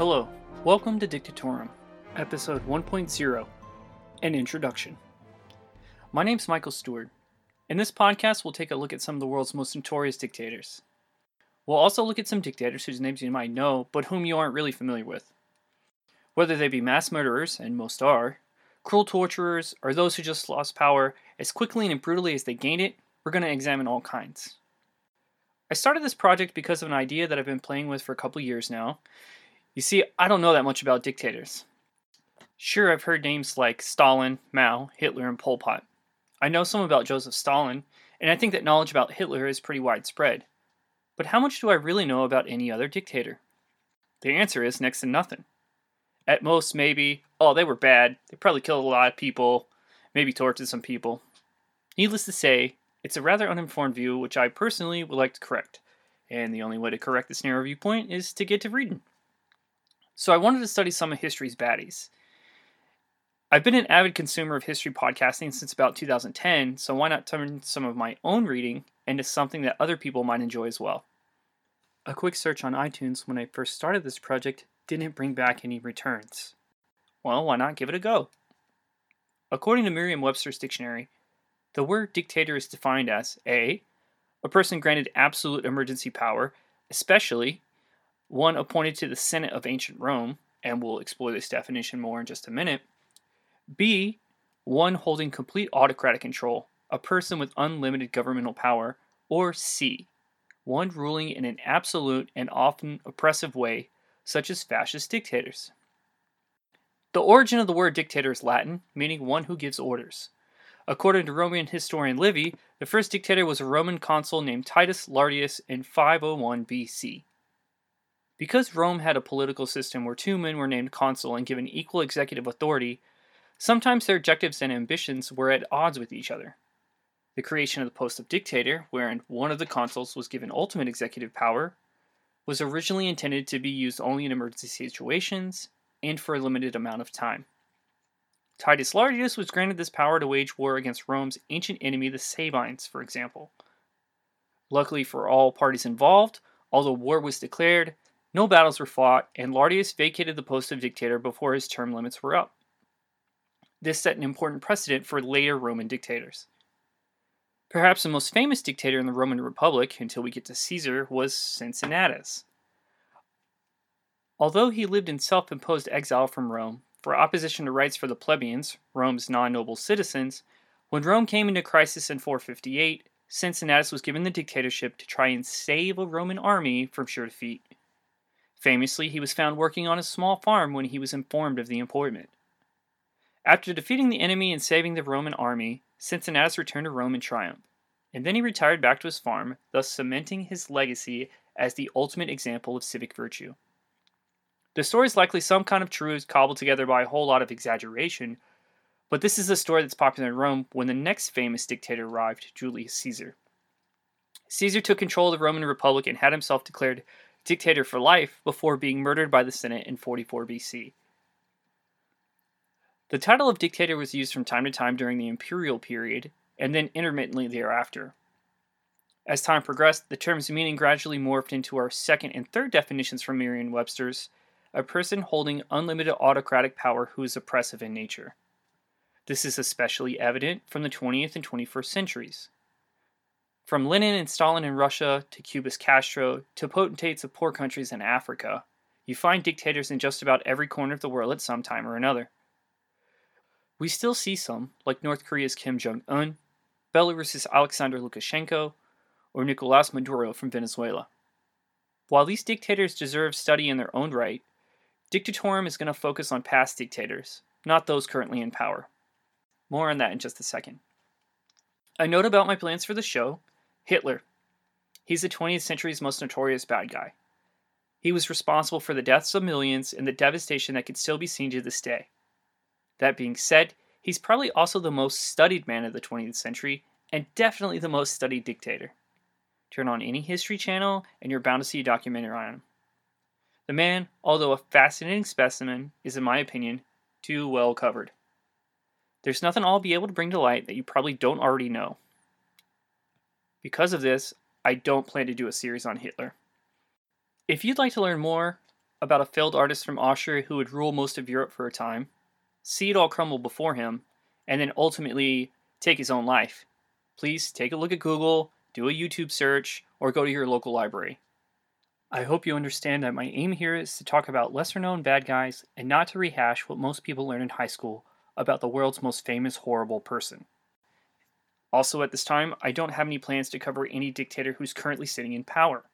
Hello, welcome to Dictatorum, episode 1.0, an introduction. My name's Michael Stewart. In this podcast, we'll take a look at some of the world's most notorious dictators. We'll also look at some dictators whose names you might know, but whom you aren't really familiar with. Whether they be mass murderers, and most are, cruel torturers, or those who just lost power as quickly and brutally as they gained it, we're going to examine all kinds. I started this project because of an idea that I've been playing with for a couple years now. You see, I don't know that much about dictators. Sure, I've heard names like Stalin, Mao, Hitler, and Pol Pot. I know some about Joseph Stalin, and I think that knowledge about Hitler is pretty widespread. But how much do I really know about any other dictator? The answer is next to nothing. At most, maybe, oh, they were bad. They probably killed a lot of people, maybe tortured some people. Needless to say, it's a rather uninformed view which I personally would like to correct. And the only way to correct this narrow viewpoint is to get to reading. So I wanted to study some of history's baddies. I've been an avid consumer of history podcasting since about 2010, so why not turn some of my own reading into something that other people might enjoy as well? A quick search on iTunes when I first started this project didn't bring back any returns. Well, why not give it a go? According to Merriam Webster's dictionary, the word dictator is defined as A. A person granted absolute emergency power, especially one appointed to the Senate of ancient Rome, and we'll explore this definition more in just a minute. B. One holding complete autocratic control, a person with unlimited governmental power. Or C. One ruling in an absolute and often oppressive way, such as fascist dictators. The origin of the word dictator is Latin, meaning one who gives orders. According to Roman historian Livy, the first dictator was a Roman consul named Titus Lartius in 501 BC. Because Rome had a political system where two men were named consul and given equal executive authority, sometimes their objectives and ambitions were at odds with each other. The creation of the post of dictator, wherein one of the consuls was given ultimate executive power, was originally intended to be used only in emergency situations and for a limited amount of time. Titus Lartius was granted this power to wage war against Rome's ancient enemy, the Sabines, for example. Luckily for all parties involved, although war was declared, no battles were fought, and Lartius vacated the post of dictator before his term limits were up. This set an important precedent for later Roman dictators. Perhaps the most famous dictator in the Roman Republic, until we get to Caesar, was Cincinnatus. Although he lived in self imposed exile from Rome, for opposition to rights for the plebeians, Rome's non noble citizens, when Rome came into crisis in 458, Cincinnatus was given the dictatorship to try and save a Roman army from sure defeat. Famously, he was found working on a small farm when he was informed of the appointment. After defeating the enemy and saving the Roman army, Cincinnatus returned to Rome in triumph, and then he retired back to his farm, thus cementing his legacy as the ultimate example of civic virtue. The story is likely some kind of truth cobbled together by a whole lot of exaggeration, but this is a story that's popular in Rome when the next famous dictator arrived, Julius Caesar. Caesar took control of the Roman Republic and had himself declared dictator for life before being murdered by the Senate in 44 BC. The title of dictator was used from time to time during the imperial period, and then intermittently thereafter. As time progressed, the term's meaning gradually morphed into our second and third definitions from Merriam Webster's a person holding unlimited autocratic power who is oppressive in nature. This is especially evident from the 20th and 21st centuries. From Lenin and Stalin in Russia to Cuba's Castro to potentates of poor countries in Africa, you find dictators in just about every corner of the world at some time or another. We still see some, like North Korea's Kim Jong un, Belarus's Alexander Lukashenko, or Nicolas Maduro from Venezuela. While these dictators deserve study in their own right, Dictatorum is going to focus on past dictators, not those currently in power. More on that in just a second. A note about my plans for the show Hitler. He's the 20th century's most notorious bad guy. He was responsible for the deaths of millions and the devastation that can still be seen to this day. That being said, he's probably also the most studied man of the 20th century and definitely the most studied dictator. Turn on any history channel and you're bound to see a documentary on him. The man, although a fascinating specimen, is, in my opinion, too well covered. There's nothing I'll be able to bring to light that you probably don't already know. Because of this, I don't plan to do a series on Hitler. If you'd like to learn more, about a failed artist from Austria who would rule most of Europe for a time, see it all crumble before him, and then ultimately take his own life. Please take a look at Google, do a YouTube search, or go to your local library. I hope you understand that my aim here is to talk about lesser known bad guys and not to rehash what most people learn in high school about the world's most famous horrible person. Also, at this time, I don't have any plans to cover any dictator who's currently sitting in power.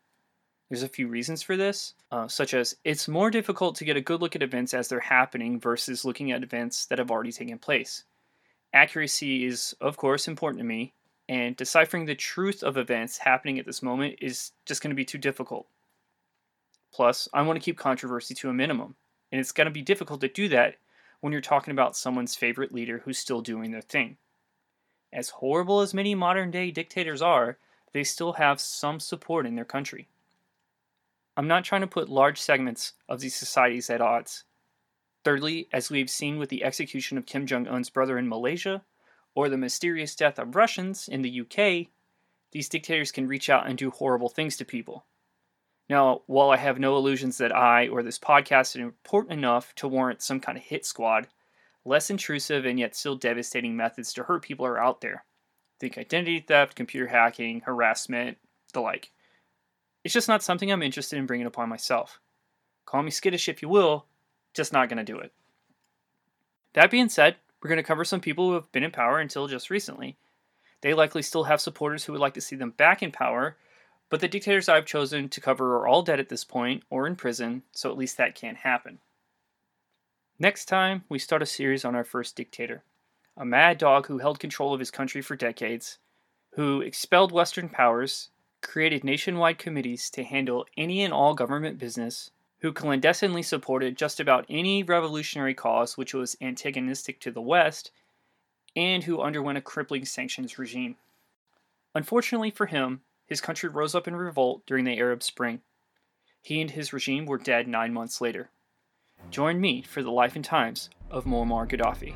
There's a few reasons for this, uh, such as it's more difficult to get a good look at events as they're happening versus looking at events that have already taken place. Accuracy is, of course, important to me, and deciphering the truth of events happening at this moment is just going to be too difficult. Plus, I want to keep controversy to a minimum, and it's going to be difficult to do that when you're talking about someone's favorite leader who's still doing their thing. As horrible as many modern day dictators are, they still have some support in their country. I'm not trying to put large segments of these societies at odds. Thirdly, as we've seen with the execution of Kim Jong un's brother in Malaysia, or the mysterious death of Russians in the UK, these dictators can reach out and do horrible things to people. Now, while I have no illusions that I or this podcast is important enough to warrant some kind of hit squad, less intrusive and yet still devastating methods to hurt people are out there. Think identity theft, computer hacking, harassment, the like. It's just not something I'm interested in bringing upon myself. Call me skittish if you will, just not going to do it. That being said, we're going to cover some people who have been in power until just recently. They likely still have supporters who would like to see them back in power, but the dictators I've chosen to cover are all dead at this point or in prison, so at least that can't happen. Next time, we start a series on our first dictator, a mad dog who held control of his country for decades, who expelled Western powers, created nationwide committees to handle any and all government business, who clandestinely supported just about any revolutionary cause which was antagonistic to the West, and who underwent a crippling sanctions regime. Unfortunately for him, his country rose up in revolt during the Arab Spring. He and his regime were dead nine months later. Join me for the life and times of Muammar Gaddafi.